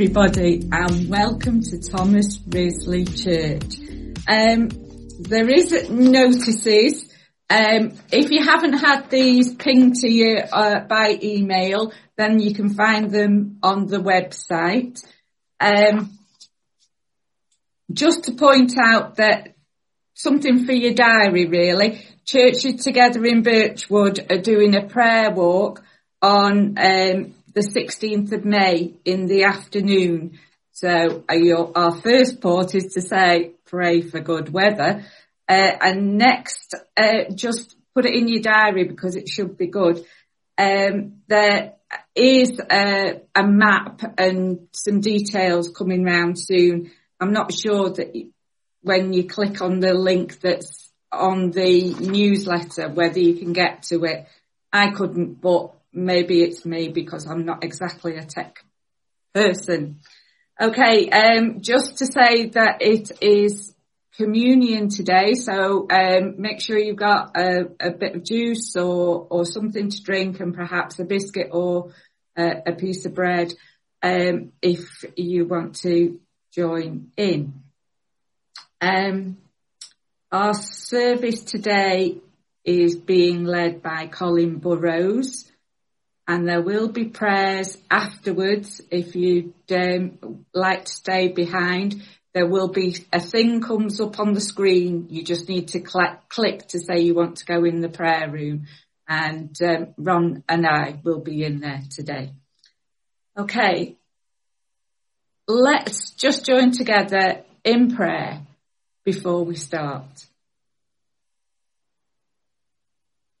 everybody and welcome to Thomas Risley Church. Um, there is notices. Um, if you haven't had these pinged to you uh, by email, then you can find them on the website. Um, just to point out that something for your diary really, Churches Together in Birchwood are doing a prayer walk on um, the 16th of May in the afternoon. So uh, your, our first port is to say, pray for good weather. Uh, and next, uh, just put it in your diary because it should be good. Um, there is a, a, map and some details coming round soon. I'm not sure that when you click on the link that's on the newsletter, whether you can get to it. I couldn't, but maybe it's me because I'm not exactly a tech person. Okay, um, just to say that it is communion today, so um, make sure you've got a, a, bit of juice or, or something to drink and perhaps a biscuit or a, a piece of bread um, if you want to join in. Um, our service today is being led by Colin Burrows and there will be prayers afterwards if you'd um, like to stay behind. There will be a thing comes up on the screen. You just need to cl- click to say you want to go in the prayer room and um, Ron and I will be in there today. Okay. Let's just join together in prayer before we start.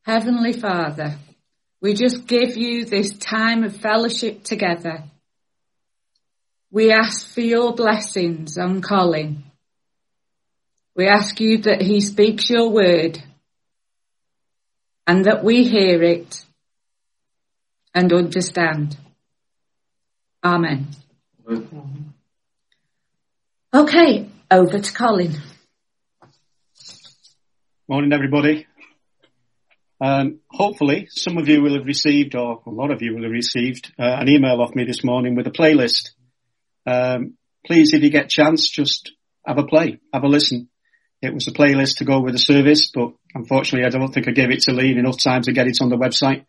Heavenly Father, we just give you this time of fellowship together. We ask for your blessings on Colin. We ask you that he speaks your word and that we hear it and understand. Amen. Okay, over to Colin. Morning, everybody. Um, hopefully, some of you will have received, or a lot of you will have received, uh, an email off me this morning with a playlist. Um, please, if you get chance, just have a play, have a listen. It was a playlist to go with the service, but unfortunately, I don't think I gave it to Lee enough time to get it on the website.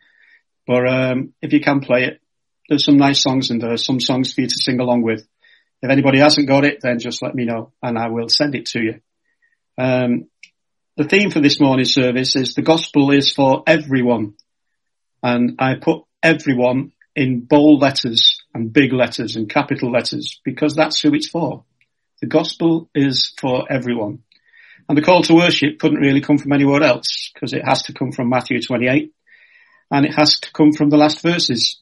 But um, if you can play it, there's some nice songs and there, are some songs for you to sing along with. If anybody hasn't got it, then just let me know and I will send it to you. Um, the theme for this morning's service is the gospel is for everyone. And I put everyone in bold letters and big letters and capital letters because that's who it's for. The gospel is for everyone. And the call to worship couldn't really come from anywhere else because it has to come from Matthew 28 and it has to come from the last verses.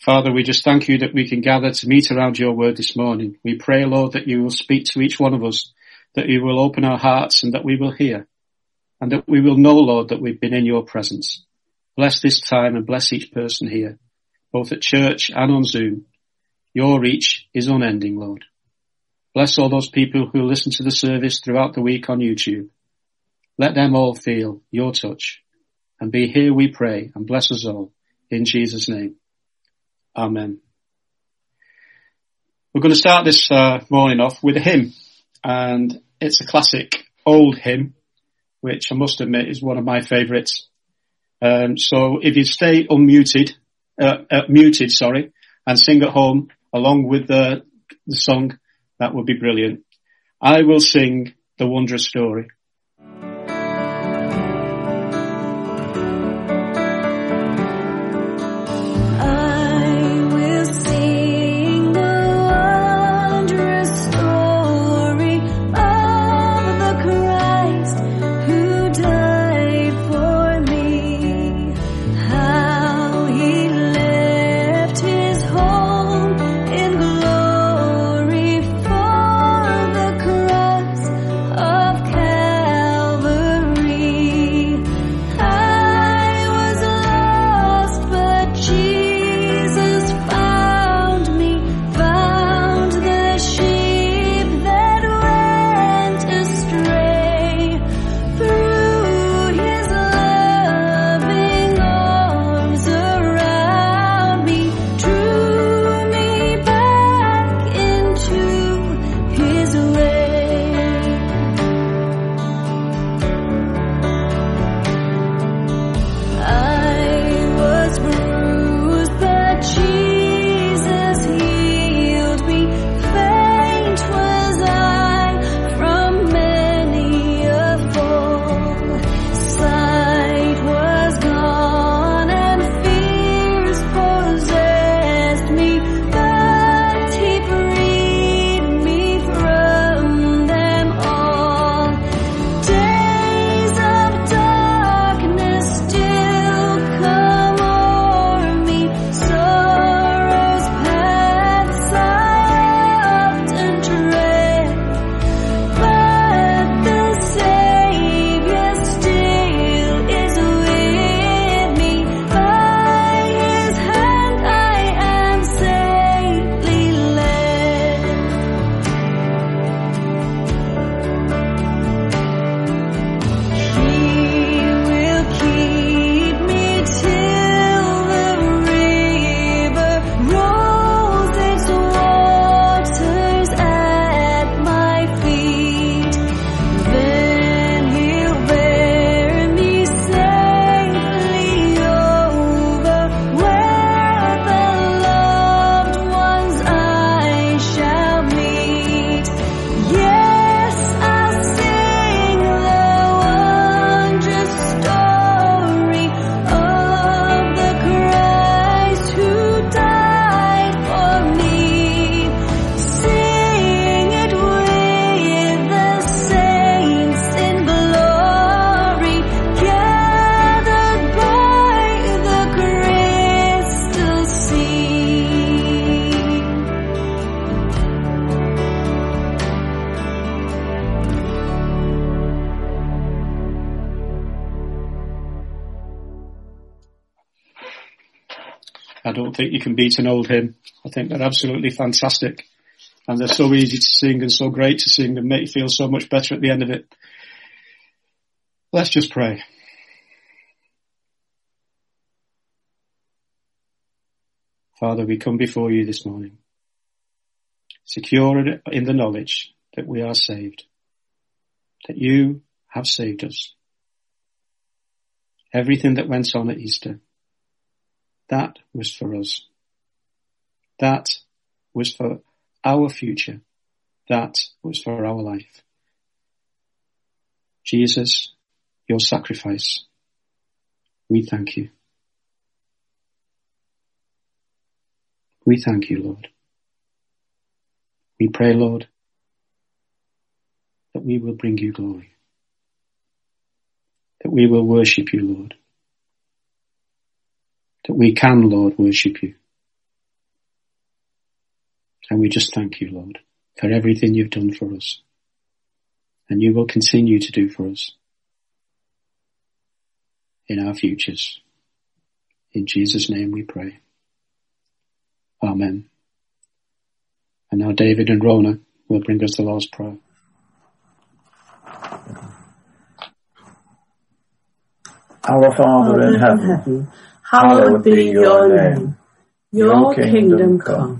Father, we just thank you that we can gather to meet around your word this morning. We pray, Lord, that you will speak to each one of us that you will open our hearts and that we will hear and that we will know, Lord, that we've been in your presence. Bless this time and bless each person here, both at church and on Zoom. Your reach is unending, Lord. Bless all those people who listen to the service throughout the week on YouTube. Let them all feel your touch and be here we pray and bless us all in Jesus name. Amen. We're going to start this uh, morning off with a hymn and it's a classic old hymn, which I must admit is one of my favourites. Um, so if you stay unmuted, uh, uh, muted, sorry, and sing at home along with the, the song, that would be brilliant. I will sing the wondrous story. You can beat an old hymn. I think they're absolutely fantastic. And they're so easy to sing and so great to sing and make you feel so much better at the end of it. Let's just pray. Father, we come before you this morning, secure in the knowledge that we are saved, that you have saved us. Everything that went on at Easter, that was for us. That was for our future. That was for our life. Jesus, your sacrifice, we thank you. We thank you, Lord. We pray, Lord, that we will bring you glory. That we will worship you, Lord. That we can, Lord, worship you. And we just thank you, Lord, for everything you've done for us. And you will continue to do for us in our futures. In Jesus' name we pray. Amen. And now David and Rona will bring us the Lord's Prayer. Our Father in heaven, hallowed be your name. Your kingdom come.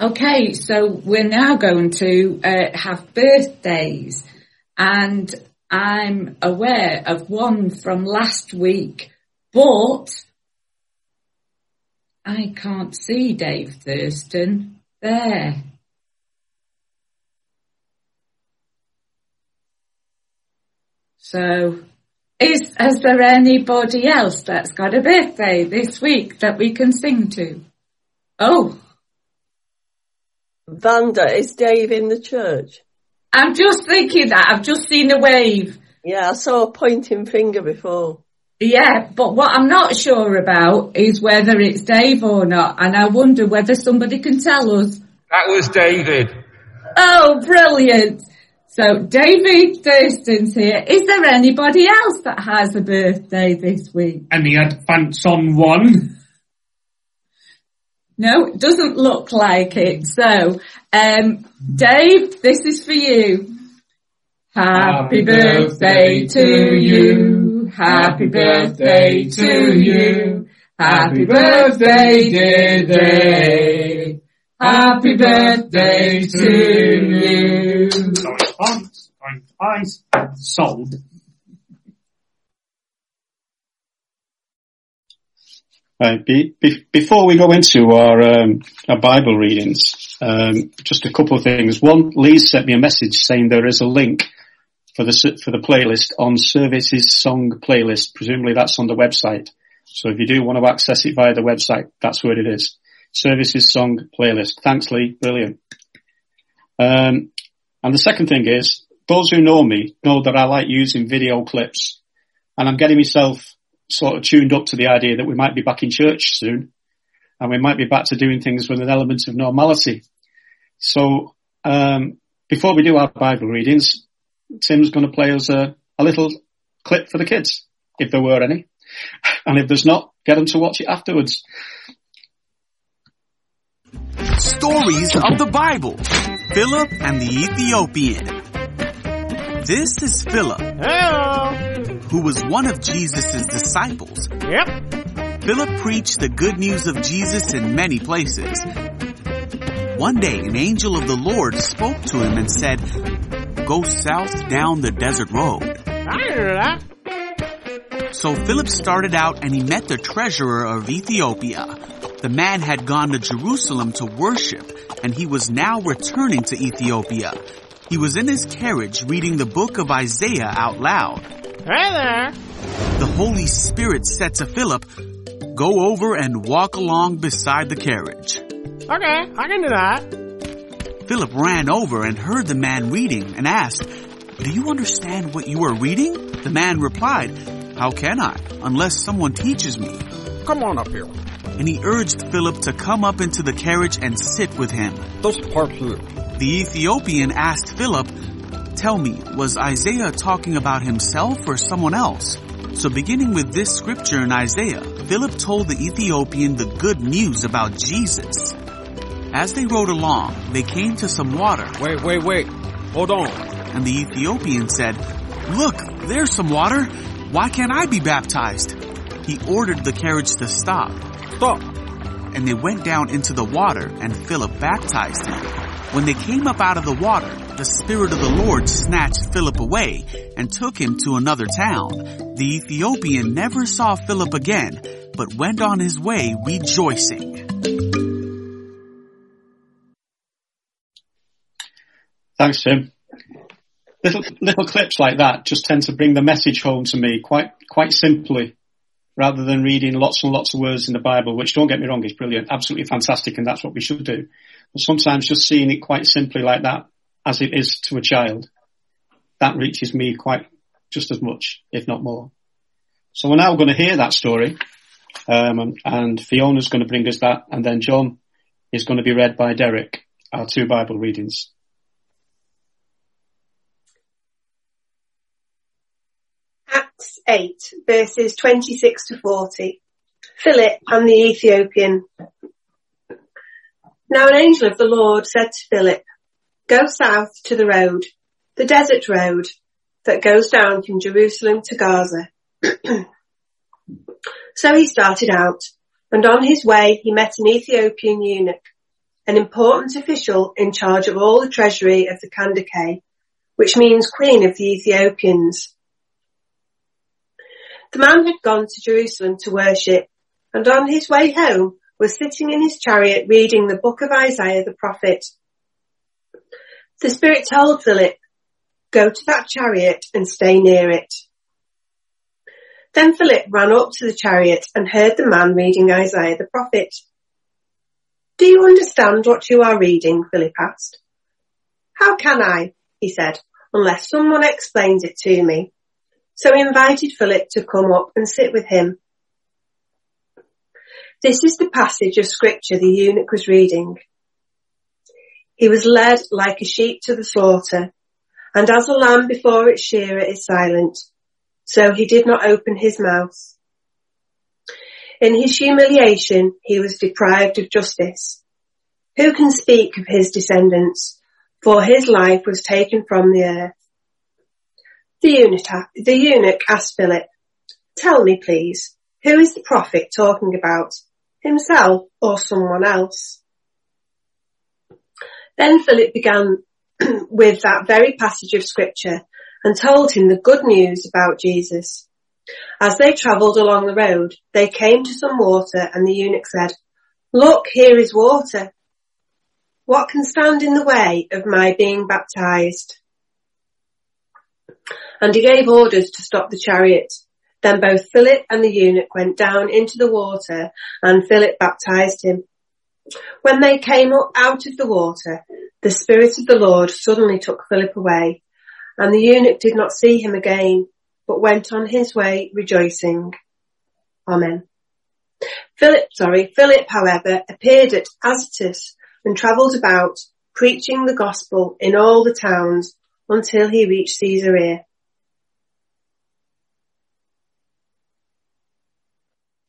Okay, so we're now going to uh, have birthdays and I'm aware of one from last week, but I can't see Dave Thurston there. So, is, is there anybody else that's got a birthday this week that we can sing to? Oh, Vanda, is Dave in the church? I'm just thinking that. I've just seen a wave. Yeah, I saw a pointing finger before. Yeah, but what I'm not sure about is whether it's Dave or not, and I wonder whether somebody can tell us. That was David. Oh, brilliant. So David Thurston's here. Is there anybody else that has a birthday this week? And he had Advance on one. No, it doesn't look like it. So, um, Dave, this is for you. Happy birthday to you. Happy birthday to you. Happy birthday, dear Dave. Happy birthday to you. Sold. Right. Be, be, before we go into our, um, our Bible readings, um, just a couple of things. One, Lee sent me a message saying there is a link for the for the playlist on Services Song playlist. Presumably that's on the website. So if you do want to access it via the website, that's where it is. Services Song playlist. Thanks, Lee. Brilliant. Um, and the second thing is, those who know me know that I like using video clips, and I'm getting myself sort of tuned up to the idea that we might be back in church soon and we might be back to doing things with an element of normality. So, um, before we do our Bible readings, Tim's going to play us a, a little clip for the kids, if there were any. And if there's not, get them to watch it afterwards. Stories of the Bible. Philip and the Ethiopian. This is Philip. Hello. Who was one of Jesus' disciples. Yep. Philip preached the good news of Jesus in many places. One day, an angel of the Lord spoke to him and said, Go south down the desert road. I knew that. So Philip started out and he met the treasurer of Ethiopia, The man had gone to Jerusalem to worship, and he was now returning to Ethiopia. He was in his carriage reading the book of Isaiah out loud. Hey there. The Holy Spirit said to Philip, Go over and walk along beside the carriage. Okay, I can do that. Philip ran over and heard the man reading and asked, Do you understand what you are reading? The man replied, How can I, unless someone teaches me? Come on up here. And he urged Philip to come up into the carriage and sit with him. This part here. The Ethiopian asked Philip, Tell me, was Isaiah talking about himself or someone else? So beginning with this scripture in Isaiah, Philip told the Ethiopian the good news about Jesus. As they rode along, they came to some water. Wait, wait, wait. Hold on. And the Ethiopian said, Look, there's some water. Why can't I be baptized? He ordered the carriage to stop. Stop. And they went down into the water and Philip baptized him. When they came up out of the water, the Spirit of the Lord snatched Philip away and took him to another town. The Ethiopian never saw Philip again, but went on his way rejoicing. Thanks, Tim. Little little clips like that just tend to bring the message home to me quite quite simply, rather than reading lots and lots of words in the Bible. Which, don't get me wrong, is brilliant, absolutely fantastic, and that's what we should do. Sometimes just seeing it quite simply like that, as it is to a child, that reaches me quite just as much, if not more. So we're now going to hear that story, um, and, and Fiona's going to bring us that, and then John is going to be read by Derek, our two Bible readings. Acts 8, verses 26 to 40. Philip and the Ethiopian. Now an angel of the Lord said to Philip, Go south to the road, the desert road that goes down from Jerusalem to Gaza. so he started out, and on his way he met an Ethiopian eunuch, an important official in charge of all the treasury of the Kandake, which means Queen of the Ethiopians. The man had gone to Jerusalem to worship, and on his way home was sitting in his chariot reading the book of Isaiah the prophet. The Spirit told Philip, go to that chariot and stay near it. Then Philip ran up to the chariot and heard the man reading Isaiah the prophet. Do you understand what you are reading? Philip asked. How can I? He said, unless someone explains it to me. So he invited Philip to come up and sit with him. This is the passage of scripture the eunuch was reading. He was led like a sheep to the slaughter, and as a lamb before its shearer is silent, so he did not open his mouth. In his humiliation, he was deprived of justice. Who can speak of his descendants? For his life was taken from the earth. The eunuch, asked Philip, tell me please, who is the prophet talking about? Himself or someone else? Then Philip began with that very passage of scripture and told him the good news about Jesus. As they travelled along the road, they came to some water and the eunuch said, look, here is water. What can stand in the way of my being baptized? And he gave orders to stop the chariot. Then both Philip and the eunuch went down into the water and Philip baptized him. When they came up out of the water, the Spirit of the Lord suddenly took Philip away and the eunuch did not see him again, but went on his way rejoicing. Amen. Philip, sorry, Philip, however, appeared at Azotus and travelled about preaching the gospel in all the towns until he reached Caesarea.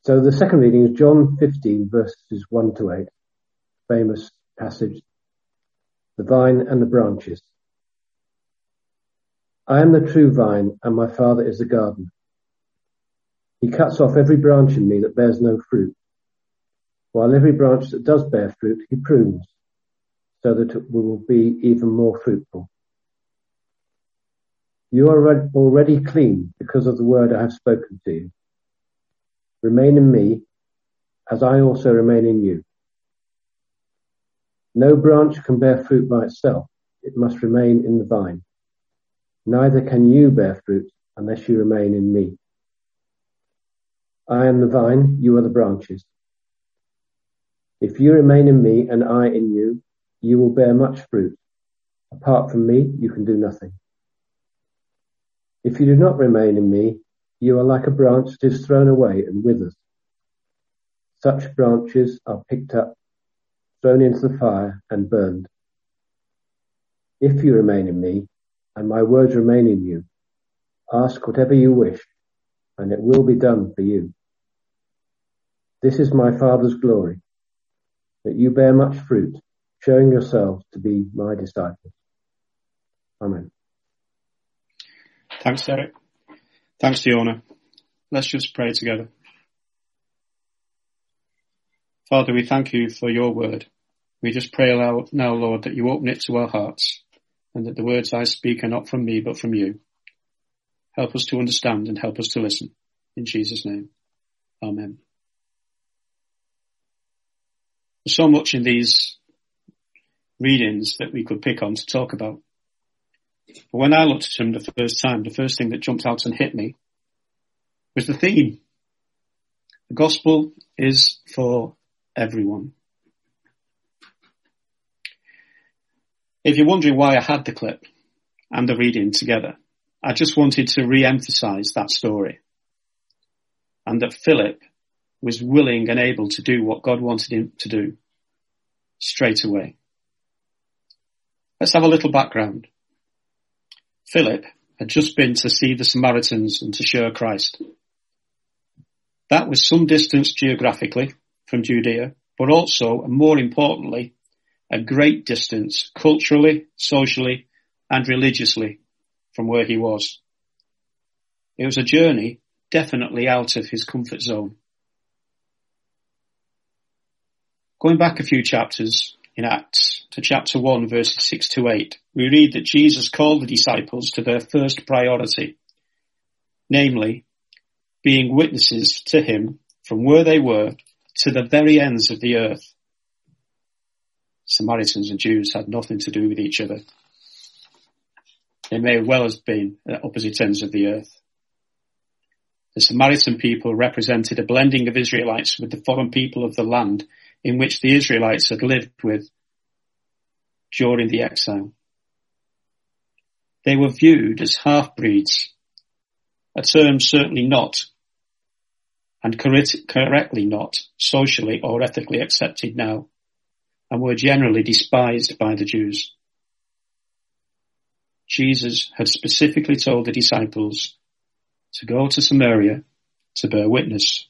So the second reading is John 15 verses 1 to 8, famous passage, the vine and the branches. I am the true vine and my father is the gardener. He cuts off every branch in me that bears no fruit, while every branch that does bear fruit he prunes, so that it will be even more fruitful. You are already clean because of the word I have spoken to you. Remain in me as I also remain in you. No branch can bear fruit by itself. It must remain in the vine. Neither can you bear fruit unless you remain in me. I am the vine, you are the branches. If you remain in me and I in you, you will bear much fruit. Apart from me, you can do nothing. If you do not remain in me, you are like a branch that is thrown away and withers. Such branches are picked up, thrown into the fire and burned. If you remain in me and my words remain in you, ask whatever you wish and it will be done for you. This is my Father's glory, that you bear much fruit, showing yourselves to be my disciples. Amen. Thanks, Derek. Thanks, Fiona. Let's just pray together. Father, we thank you for your word. We just pray now, Lord, that you open it to our hearts and that the words I speak are not from me, but from you. Help us to understand and help us to listen. In Jesus' name. Amen. There's so much in these readings that we could pick on to talk about. But when I looked at him the first time, the first thing that jumped out and hit me was the theme. The gospel is for everyone. If you're wondering why I had the clip and the reading together, I just wanted to re-emphasize that story and that Philip was willing and able to do what God wanted him to do straight away. Let's have a little background. Philip had just been to see the Samaritans and to share Christ. That was some distance geographically from Judea, but also, and more importantly, a great distance culturally, socially, and religiously from where he was. It was a journey definitely out of his comfort zone. Going back a few chapters in Acts to chapter 1 verses 6 to 8, we read that Jesus called the disciples to their first priority, namely, being witnesses to him from where they were to the very ends of the earth. Samaritans and Jews had nothing to do with each other. They may well have been at opposite ends of the earth. The Samaritan people represented a blending of Israelites with the foreign people of the land in which the Israelites had lived with during the exile. They were viewed as half-breeds, a term certainly not, and correctly not, socially or ethically accepted now, and were generally despised by the Jews. Jesus had specifically told the disciples to go to Samaria to bear witness.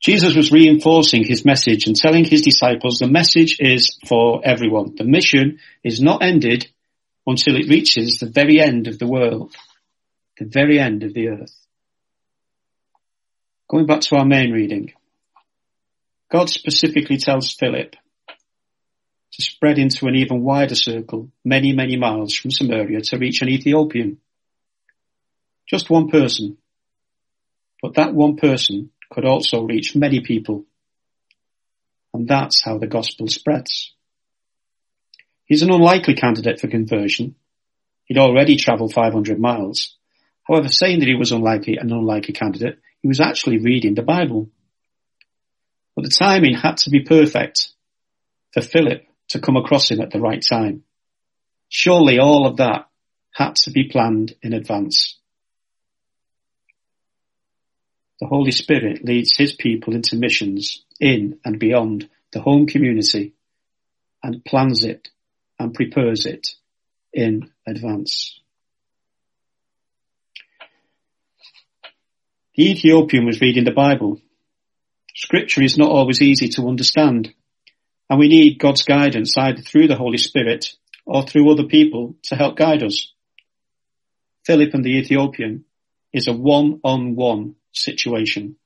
Jesus was reinforcing his message and telling his disciples the message is for everyone. The mission is not ended until it reaches the very end of the world, the very end of the earth. Going back to our main reading, God specifically tells Philip to spread into an even wider circle, many, many miles from Samaria to reach an Ethiopian. Just one person. But that one person could also reach many people. And that's how the gospel spreads. He's an unlikely candidate for conversion. He'd already travelled 500 miles. However, saying that he was unlikely, an unlikely candidate, he was actually reading the Bible. But the timing had to be perfect for Philip to come across him at the right time. Surely all of that had to be planned in advance. The Holy Spirit leads his people into missions in and beyond the home community and plans it and prepares it in advance. The Ethiopian was reading the Bible. Scripture is not always easy to understand and we need God's guidance either through the Holy Spirit or through other people to help guide us. Philip and the Ethiopian is a one-on-one situation.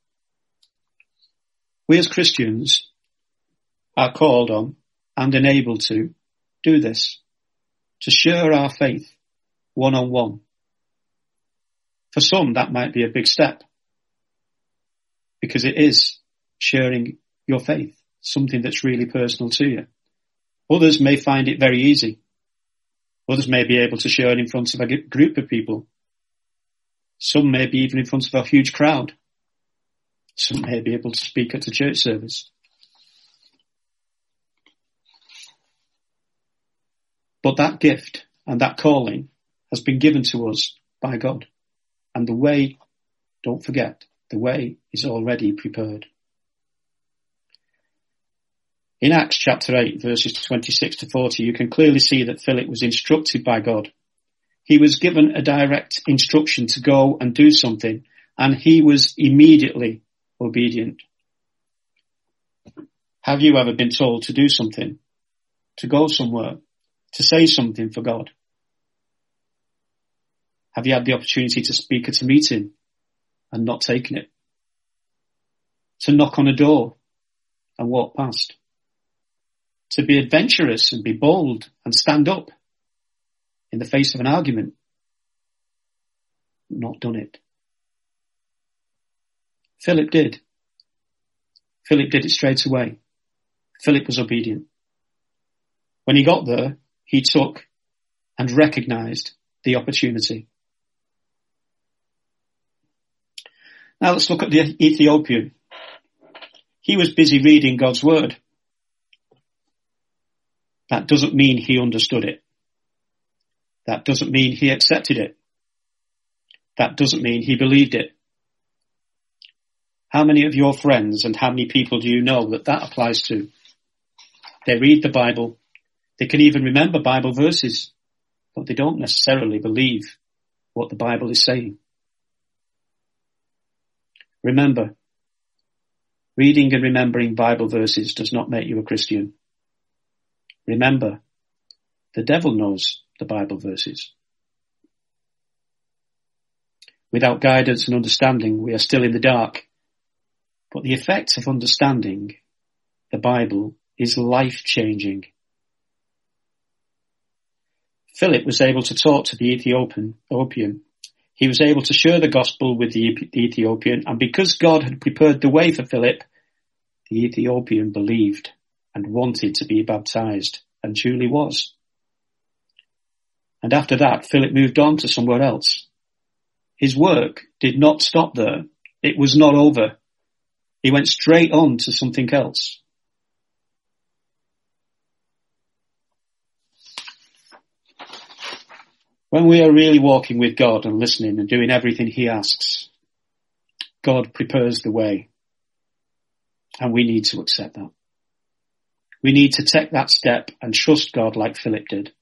We as Christians are called on and enabled to do this, to share our faith one on one. For some, that might be a big step. because it is sharing your faith, something that's really personal to you. Others may find it very easy. Others may be able to share it in front of a group of people. Some may be even in front of a huge crowd. Some may be able to speak at a church service. But that gift and that calling has been given to us by God. And the way, don't forget, the way is already prepared. In Acts chapter 8 verses 26 to 40, you can clearly see that Philip was instructed by God. He was given a direct instruction to go and do something and he was immediately obedient. Have you ever been told to do something? To go somewhere? To say something for God? Have you had the opportunity to speak at a meeting and not taken it? To knock on a door and walk past? To be adventurous and be bold and stand up in the face of an argument? Not done it. Philip did. Philip did it straight away. Philip was obedient. When he got there, he took and recognized the opportunity. Now let's look at the Ethiopian. He was busy reading God's word. That doesn't mean he understood it. That doesn't mean he accepted it. That doesn't mean he believed it. How many of your friends and how many people do you know that that applies to? They read the Bible. They can even remember Bible verses, but they don't necessarily believe what the Bible is saying. Remember, reading and remembering Bible verses does not make you a Christian. Remember, the devil knows the Bible verses. Without guidance and understanding, we are still in the dark. But the effect of understanding the Bible is life changing. Philip was able to talk to the Ethiopian, he was able to share the gospel with the, Ethiopian, and because God had prepared the way for Philip, the Ethiopian believed and wanted to be baptized, and truly was. And after that, Philip moved on to somewhere else. His work did not stop there. It was not over. He went straight on to something else. When we are really walking with God and listening and doing everything He asks, God prepares the way. And we need to accept that. We need to take that step and trust God like Philip did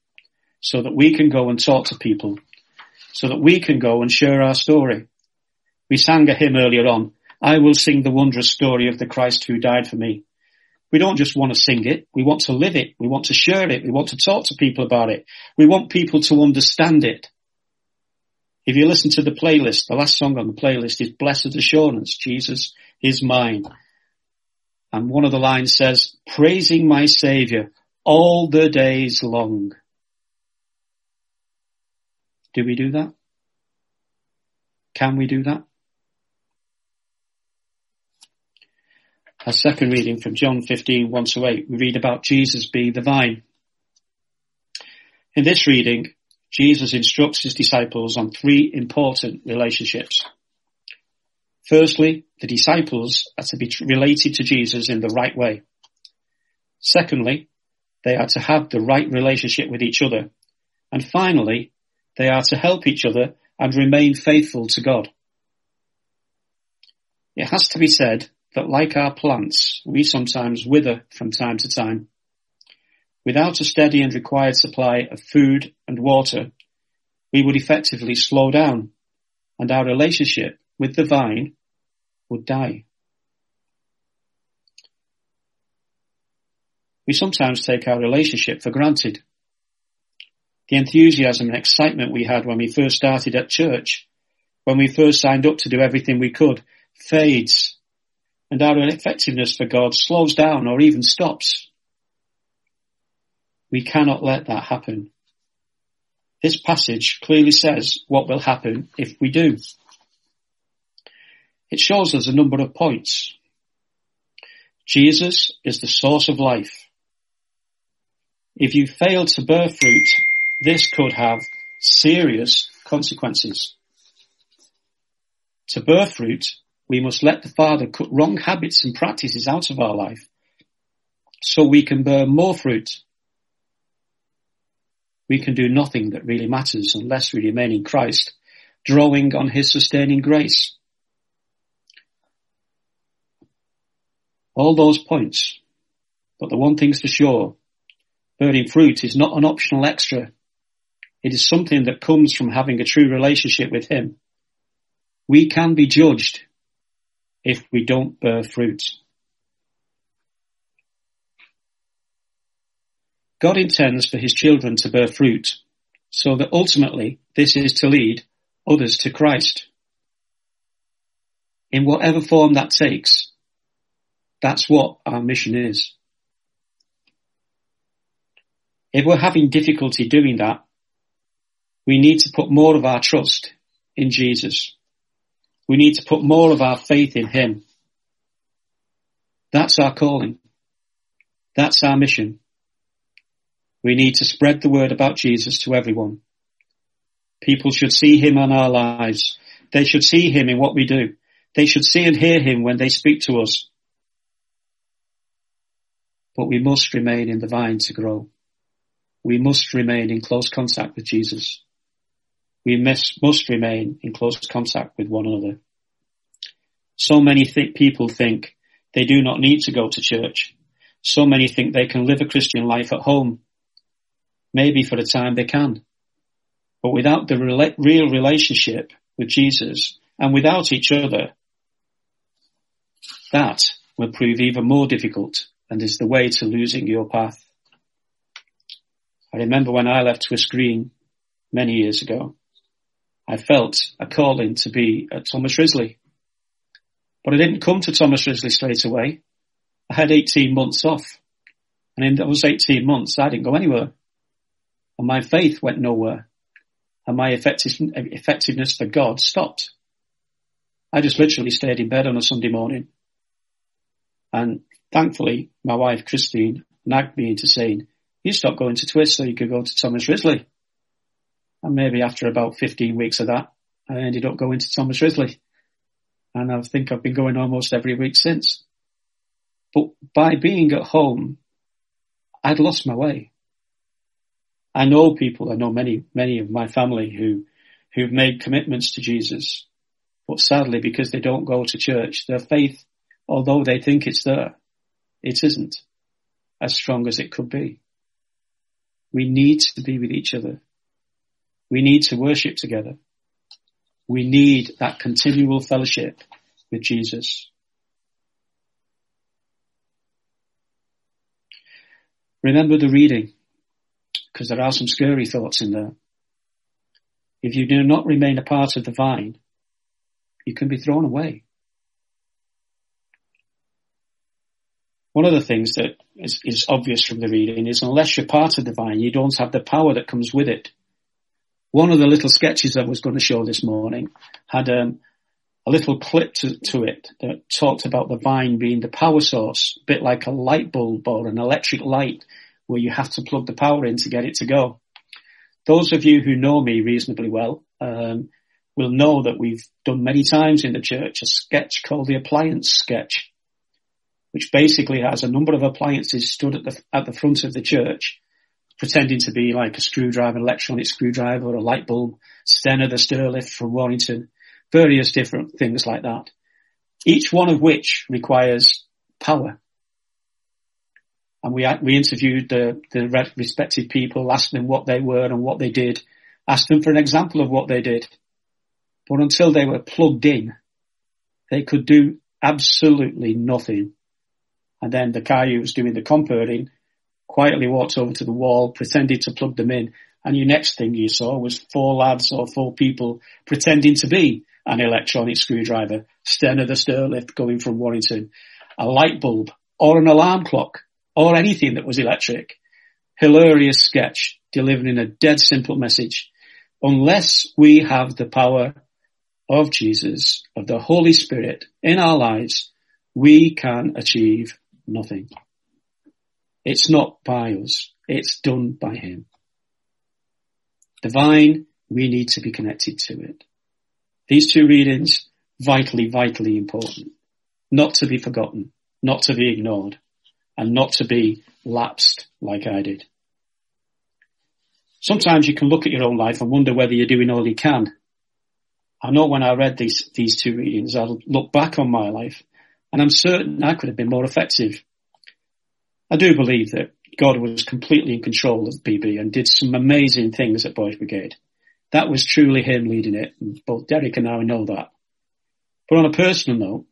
so that we can go and talk to people, so that we can go and share our story. We sang a hymn earlier on, I will sing the wondrous story of the Christ who died for me. We don't just want to sing it. We want to live it. We want to share it. We want to talk to people about it. We want people to understand it. If you listen to the playlist, the last song on the playlist is Blessed Assurance, Jesus is mine. And one of the lines says, praising my savior all the days long. Do we do that? Can we do that? A second reading from John 15, 1 to 8, we read about Jesus being the vine. In this reading, Jesus instructs his disciples on three important relationships. Firstly, the disciples are to be related to Jesus in the right way. Secondly, they are to have the right relationship with each other. And finally, they are to help each other and remain faithful to God. It has to be said that like our plants, we sometimes wither from time to time. Without a steady and required supply of food and water, we would effectively slow down and our relationship with the vine would die. We sometimes take our relationship for granted. The enthusiasm and excitement we had when we first started at church, when we first signed up to do everything we could, fades and our effectiveness for God slows down or even stops. We cannot let that happen. This passage clearly says what will happen if we do. It shows us a number of points. Jesus is the source of life. If you fail to bear fruit, this could have serious consequences. To bear fruit, we must let the Father cut wrong habits and practices out of our life so we can bear more fruit. We can do nothing that really matters unless we remain in Christ, drawing on His sustaining grace. All those points, but the one thing's for sure, bearing fruit is not an optional extra. It is something that comes from having a true relationship with Him. We can be judged if we don't bear fruit. God intends for his children to bear fruit so that ultimately this is to lead others to Christ. In whatever form that takes, that's what our mission is. If we're having difficulty doing that, we need to put more of our trust in Jesus. We need to put more of our faith in Him. That's our calling. That's our mission. We need to spread the word about Jesus to everyone. People should see Him in our lives. They should see Him in what we do. They should see and hear Him when they speak to us. But we must remain in the vine to grow. We must remain in close contact with Jesus we must, must remain in close contact with one another. So many th- people think they do not need to go to church. So many think they can live a Christian life at home. Maybe for a time they can. But without the real relationship with Jesus and without each other, that will prove even more difficult and is the way to losing your path. I remember when I left Twiss Green many years ago, I felt a calling to be at Thomas Risley. But I didn't come to Thomas Risley straight away. I had 18 months off. And in those 18 months, I didn't go anywhere. And my faith went nowhere. And my effectiveness for God stopped. I just literally stayed in bed on a Sunday morning. And thankfully, my wife Christine nagged me into saying, you stop going to Twist so you could go to Thomas Risley. And maybe after about 15 weeks of that, I ended up going to Thomas Risley. And I think I've been going almost every week since. But by being at home, I'd lost my way. I know people, I know many, many of my family who, who've made commitments to Jesus, but sadly because they don't go to church, their faith, although they think it's there, it isn't as strong as it could be. We need to be with each other. We need to worship together. We need that continual fellowship with Jesus. Remember the reading, because there are some scary thoughts in there. If you do not remain a part of the vine, you can be thrown away. One of the things that is, is obvious from the reading is unless you're part of the vine, you don't have the power that comes with it one of the little sketches I was going to show this morning had um, a little clip to, to, it that talked about the vine being the power source, a bit like a light bulb or an electric light where you have to plug the power in to get it to go. Those of you who know me reasonably well um, will know that we've done many times in the church a sketch called the appliance sketch, which basically has a number of appliances stood at the, at the front of the church pretending to be like a screwdriver, an electronic screwdriver or a light bulb, Stannah the Stairlift from Warrington, various different things like that. Each one of which requires power. And we, we interviewed the, the respective people, asked them what they were and what they did, asked them for an example of what they did. But until they were plugged in, they could do absolutely nothing. And then the guy who was doing the comparing quietly walked over to the wall, pretended to plug them in, and your next thing you saw was four lads or four people pretending to be an electronic screwdriver, Stannah the Stairlift going from Warrington, a light bulb, or an alarm clock, or anything that was electric. Hilarious sketch, delivering a dead simple message. Unless we have the power of Jesus, of the Holy Spirit in our lives, we can achieve nothing. It's not by us. It's done by Him. The vine, we need to be connected to it. These two readings, vitally, vitally important. Not to be forgotten, not to be ignored, and not to be lapsed like I did. Sometimes you can look at your own life and wonder whether you're doing all you can. I know when I read these, these two readings, I'll look back on my life and I'm certain I could have been more effective. I do believe that God was completely in control of BB and did some amazing things at Boys Brigade. That was truly him leading it, both Derek and I know that. But on a personal note,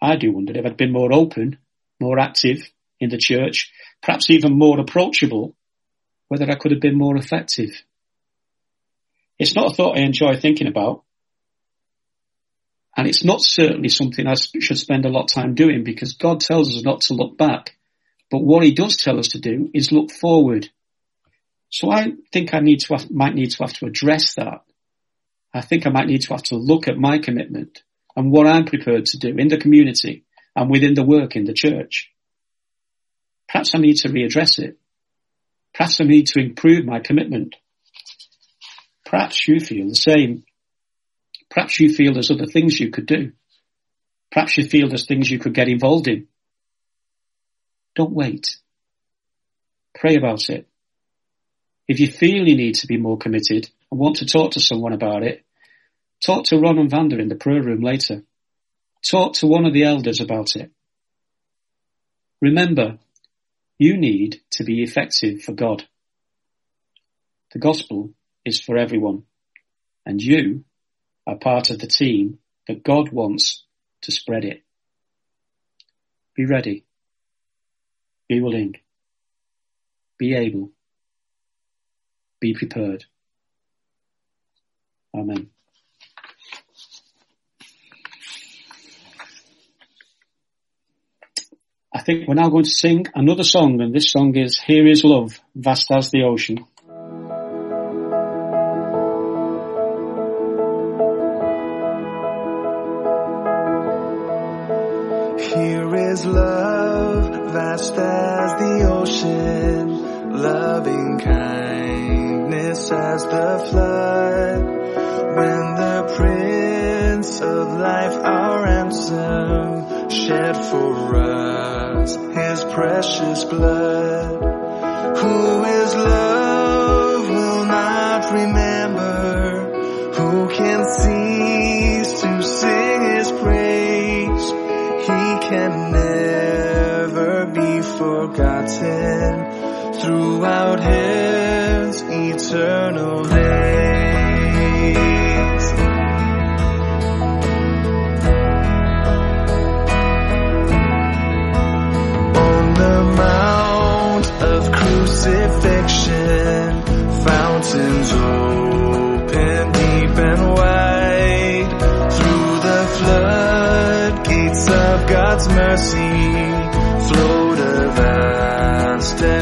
I do wonder if I'd been more open, more active in the church, perhaps even more approachable, whether I could have been more effective. It's not a thought I enjoy thinking about. And it's not certainly something I should spend a lot of time doing because God tells us not to look back. But what he does tell us to do is look forward. So I think I need to have, might need to have to address that. I think I might need to have to look at my commitment and what I'm prepared to do in the community and within the work in the church. Perhaps I need to readdress it. Perhaps I need to improve my commitment. Perhaps you feel the same. Perhaps you feel there's other things you could do. Perhaps you feel there's things you could get involved in. Don't wait. Pray about it. If you feel you need to be more committed and want to talk to someone about it, talk to Ron and Vander in the prayer room later. Talk to one of the elders about it. Remember, you need to be effective for God. The gospel is for everyone, and you are part of the team that God wants to spread it. Be ready. Be willing. Be able. Be prepared. Amen. I think we're now going to sing another song, and this song is Here is Love, Vast as the Ocean. Here is love, vast as the ocean, loving kindness as the flood. When the Prince of Life, our ransom, shed for us his precious blood. Who forgotten throughout his eternal days. On the mount of crucifixion, fountains open deep and wide. Through the floodgates of God's mercy, vast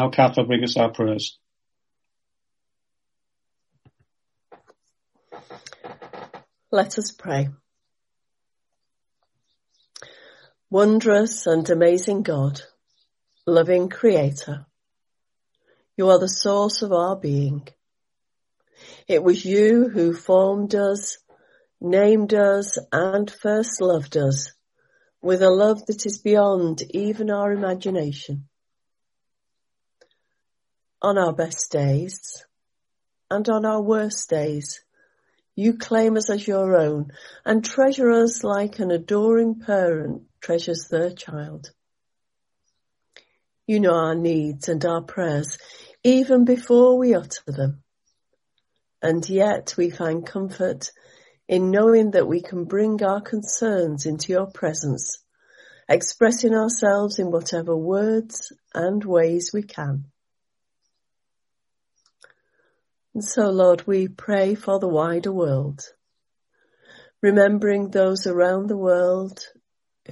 now Kath bring us our prayers. Let us pray. Wondrous and amazing God, loving Creator, you are the source of our being. It was you who formed us, named us, and first loved us with a love that is beyond even our imagination. On our best days and on our worst days, you claim us as your own and treasure us like an adoring parent treasures their child. You know our needs and our prayers even before we utter them. And yet we find comfort in knowing that we can bring our concerns into your presence, expressing ourselves in whatever words and ways we can. And so, Lord, we pray for the wider world, remembering those around the world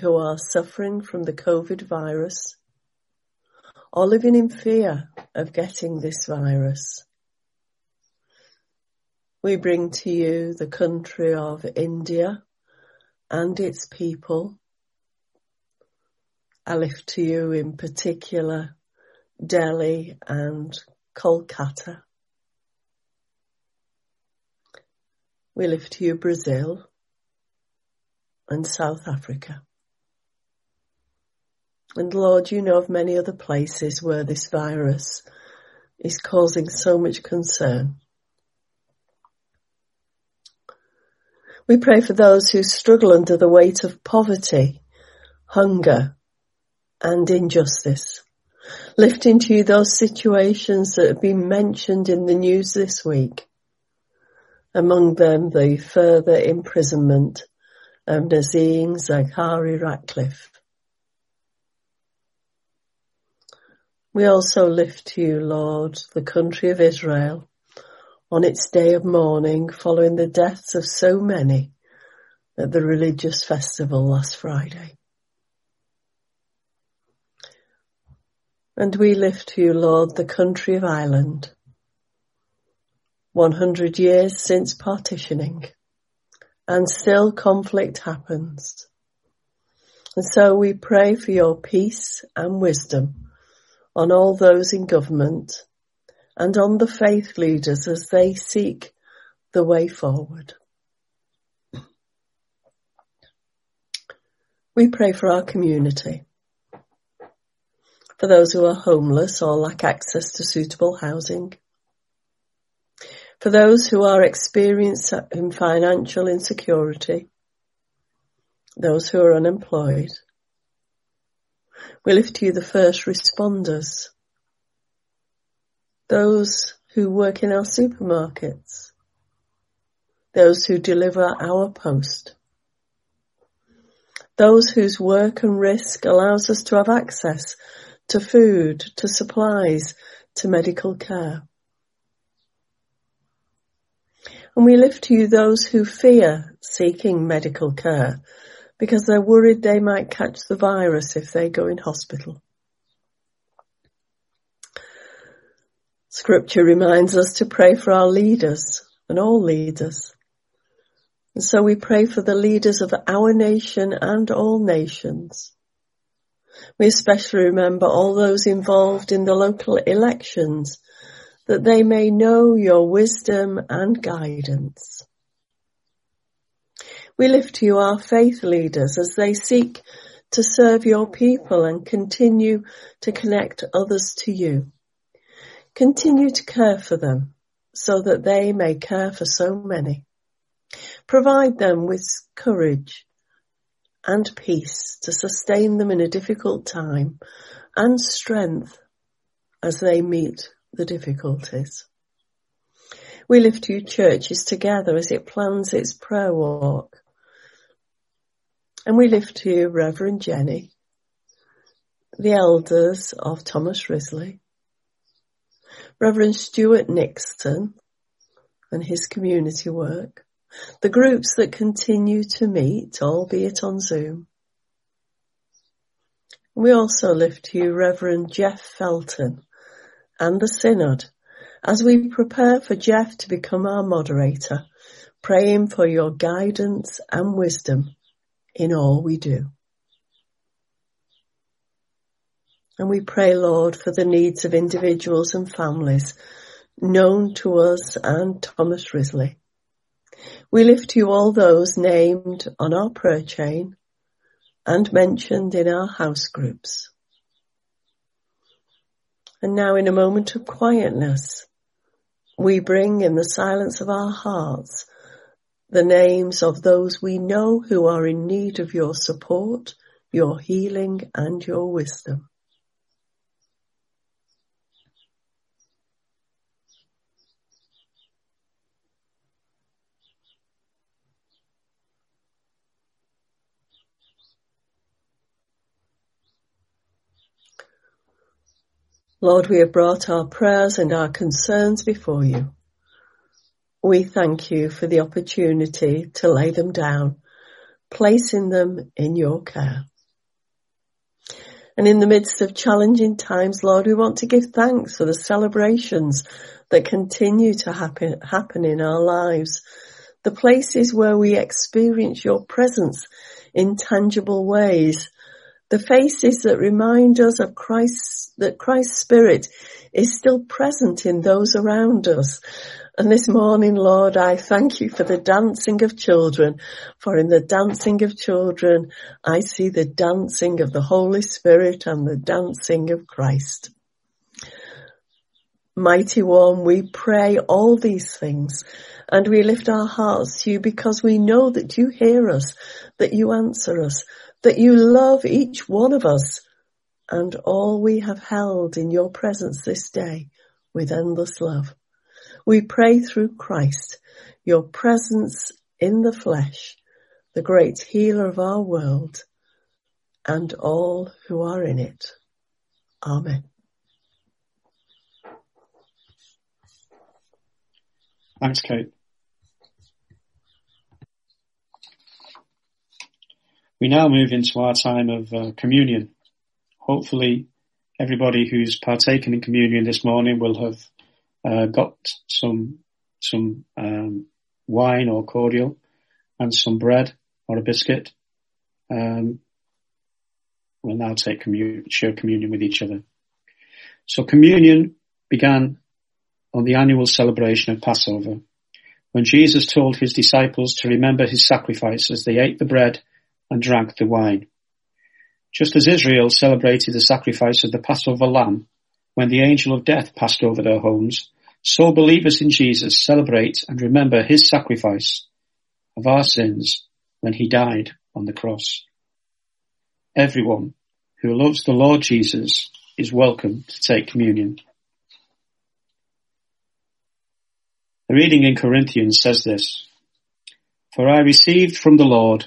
who are suffering from the COVID virus or living in fear of getting this virus. We bring to you the country of India and its people. I lift to you in particular Delhi and Kolkata. We lift to you Brazil and South Africa. And Lord, you know of many other places where this virus is causing so much concern. We pray for those who struggle under the weight of poverty, hunger, and injustice. Lifting to you those situations that have been mentioned in the news this week among them the further imprisonment of Nazanin Zaghari Ratcliffe. We also lift to you, Lord, the country of Israel on its day of mourning following the deaths of so many at the religious festival last Friday. And we lift to you, Lord, the country of Ireland 100 years since partitioning, and still conflict happens. And so we pray for your peace and wisdom on all those in government and on the faith leaders as they seek the way forward. We pray for our community, for those who are homeless or lack access to suitable housing, for those who are experiencing financial insecurity, those who are unemployed, we lift to you the first responders, those who work in our supermarkets, those who deliver our post, those whose work and risk allows us to have access to food, to supplies, to medical care. And we lift to you those who fear seeking medical care because they're worried they might catch the virus if they go in hospital. Scripture reminds us to pray for our leaders and all leaders. And so we pray for the leaders of our nation and all nations. We especially remember all those involved in the local elections that they may know your wisdom and guidance. We lift to you our faith leaders as they seek to serve your people and continue to connect others to you. Continue to care for them so that they may care for so many. Provide them with courage and peace to sustain them in a difficult time and strength as they meet the difficulties. We lift you churches together as it plans its prayer walk. And we lift you Reverend Jenny, the elders of Thomas Risley, Reverend Stuart Nixon and his community work, the groups that continue to meet, albeit on Zoom. We also lift you Reverend Jeff Felton and the Synod as we prepare for Jeff to become our moderator, praying for your guidance and wisdom in all we do. And we pray, Lord, for the needs of individuals and families known to us and Thomas Risley. We lift you all those named on our prayer chain and mentioned in our house groups. And now in a moment of quietness, we bring in the silence of our hearts the names of those we know who are in need of your support, your healing and your wisdom. Lord, we have brought our prayers and our concerns before you. We thank you for the opportunity to lay them down, placing them in your care. And in the midst of challenging times, Lord, we want to give thanks for the celebrations that continue to happen, happen in our lives. The places where we experience your presence in tangible ways. The faces that remind us of Christ, that Christ's Spirit is still present in those around us. And this morning, Lord, I thank you for the dancing of children, for in the dancing of children, I see the dancing of the Holy Spirit and the dancing of Christ. Mighty One, we pray all these things and we lift our hearts to you because we know that you hear us, that you answer us, that you love each one of us and all we have held in your presence this day with endless love. We pray through Christ, your presence in the flesh, the great healer of our world, and all who are in it. Amen. Thanks, Kate. We now move into our time of uh, communion hopefully everybody who's partaken in communion this morning will have uh, got some some um, wine or cordial and some bread or a biscuit. Um, we'll now take communion, share communion with each other. So communion began on the annual celebration of Passover when Jesus told his disciples to remember his sacrifice as they ate the bread and drank the wine. Just as Israel celebrated the sacrifice of the Passover lamb when the angel of death passed over their homes, so believers in Jesus celebrate and remember his sacrifice of our sins when he died on the cross. Everyone who loves the Lord Jesus is welcome to take communion. The reading in Corinthians says this, For I received from the Lord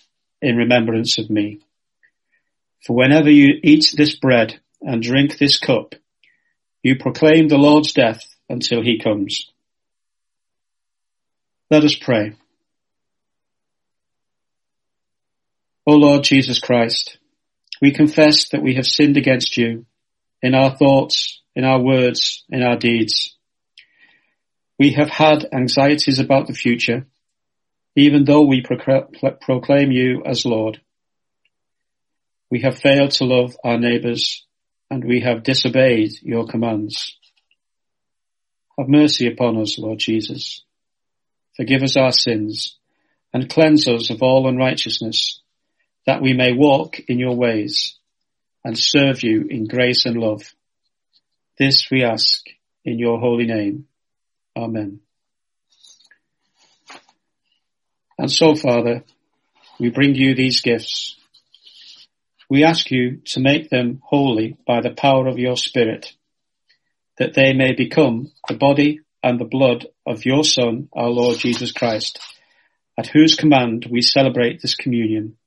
in remembrance of me. For whenever you eat this bread and drink this cup, you proclaim the Lord's death until he comes. Let us pray. O Lord Jesus Christ, we confess that we have sinned against you in our thoughts, in our words, in our deeds. We have had anxieties about the future, even though we proclaim you as Lord. We have failed to love our neighbours and we have disobeyed your commands. Have mercy upon us, Lord Jesus. Forgive us our sins and cleanse us of all unrighteousness that we may walk in your ways and serve you in grace and love. This we ask in your holy name. Amen. And so, Father, we bring you these gifts we ask you to make them holy by the power of your Spirit. that they may become the body and the blood of your Son, our Lord Jesus Christ, at whose command we celebrate this communion.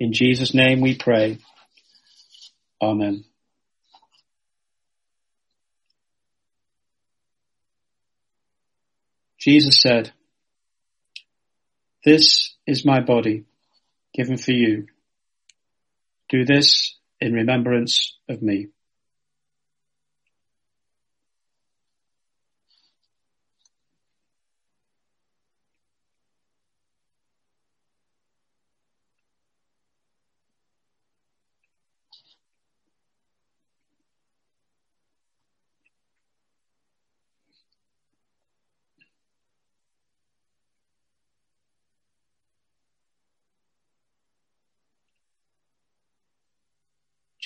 In Jesus' name we pray. Amen. Jesus said, This is my body given for you. Do this in remembrance of me.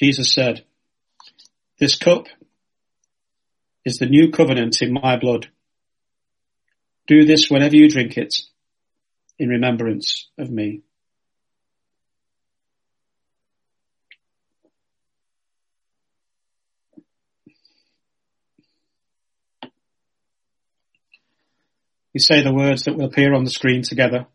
Jesus said, this cup is the new covenant in my blood. Do this whenever you drink it in remembrance of me. We say the words that will appear on the screen together.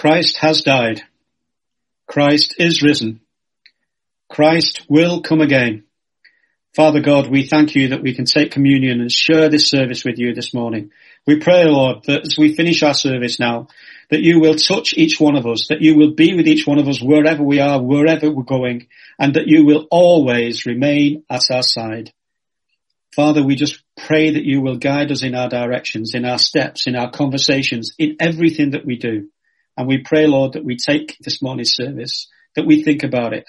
Christ has died. Christ is risen. Christ will come again. Father God, we thank you that we can take communion and share this service with you this morning. We pray, Lord, that as we finish our service now, that you will touch each one of us, that you will be with each one of us wherever we are, wherever we're going, and that you will always remain at our side. Father, we just pray that you will guide us in our directions, in our steps, in our conversations, in everything that we do. And we pray, Lord, that we take this morning's service, that we think about it,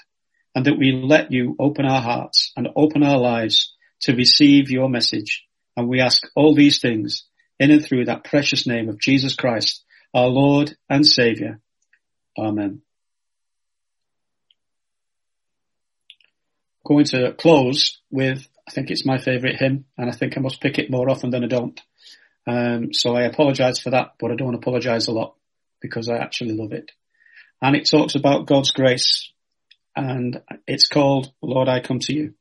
and that we let you open our hearts and open our lives to receive your message. And we ask all these things in and through that precious name of Jesus Christ, our Lord and Saviour. Amen. Going to close with, I think it's my favourite hymn, and I think I must pick it more often than I don't. Um, so I apologise for that, but I don't apologise a lot because I actually love it. And it talks about God's grace and it's called Lord, I come to you.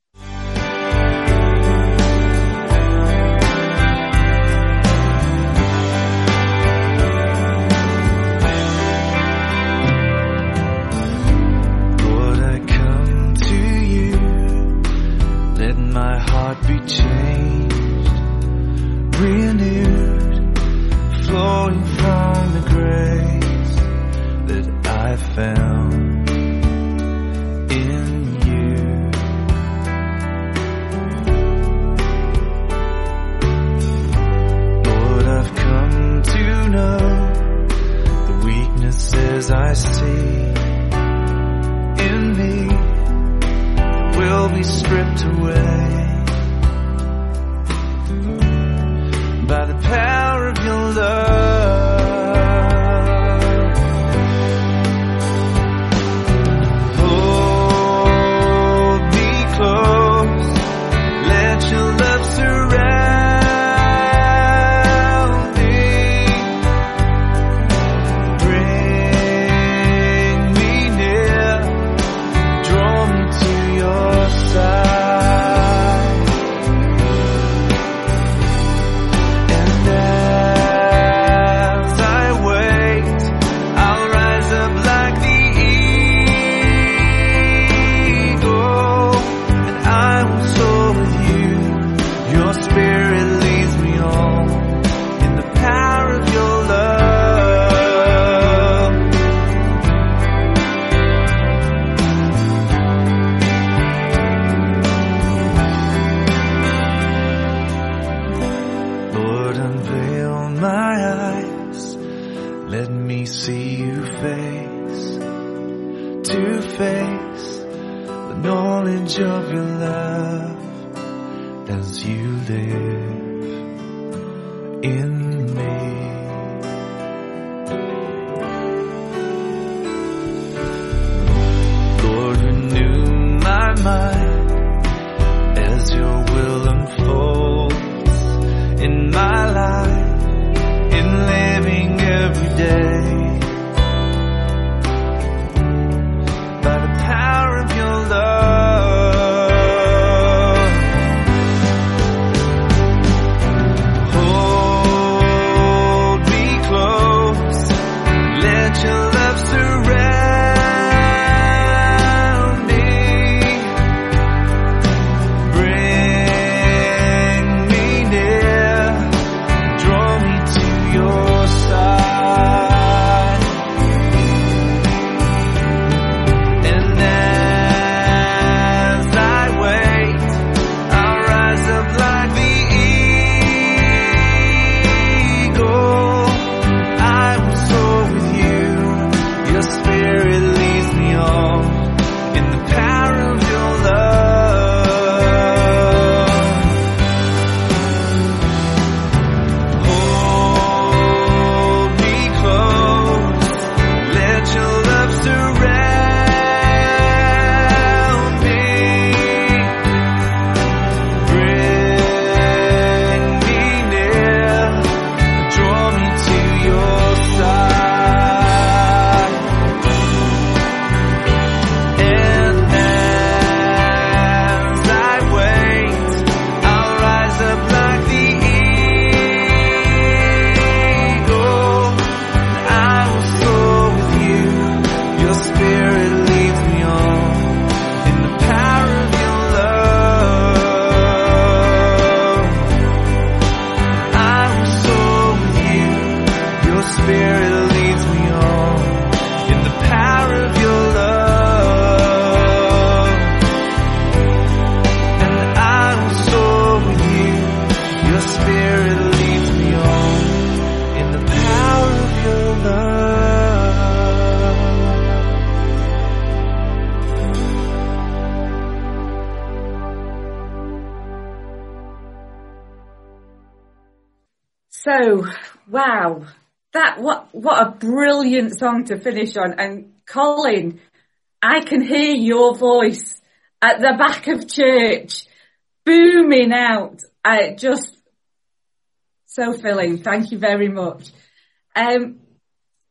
Lord, I come to you. Let my heart be changed, renewed, flowing from the grace that I found in you. Lord, I've come to know the weaknesses I see in me will be stripped away by the power love. So, wow, that what what a brilliant song to finish on. And Colin, I can hear your voice at the back of church booming out. I just so filling. Thank you very much. Um,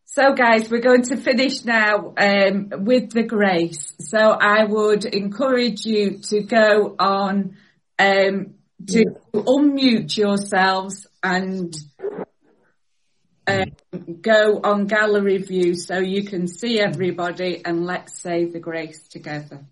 so guys, we're going to finish now um, with the grace. So I would encourage you to go on um, to unmute yourselves and um, go on gallery view so you can see everybody and let's say the grace together.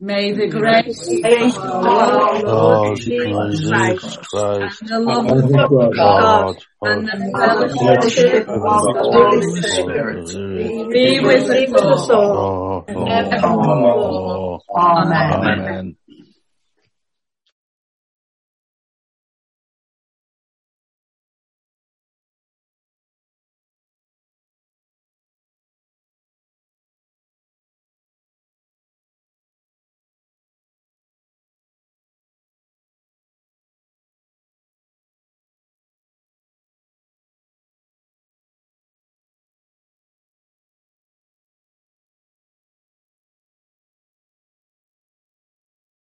May the grace of our Lord Jesus Christ and the love of God and the fellowship of the Holy Spirit be with us all. Amen. Amen.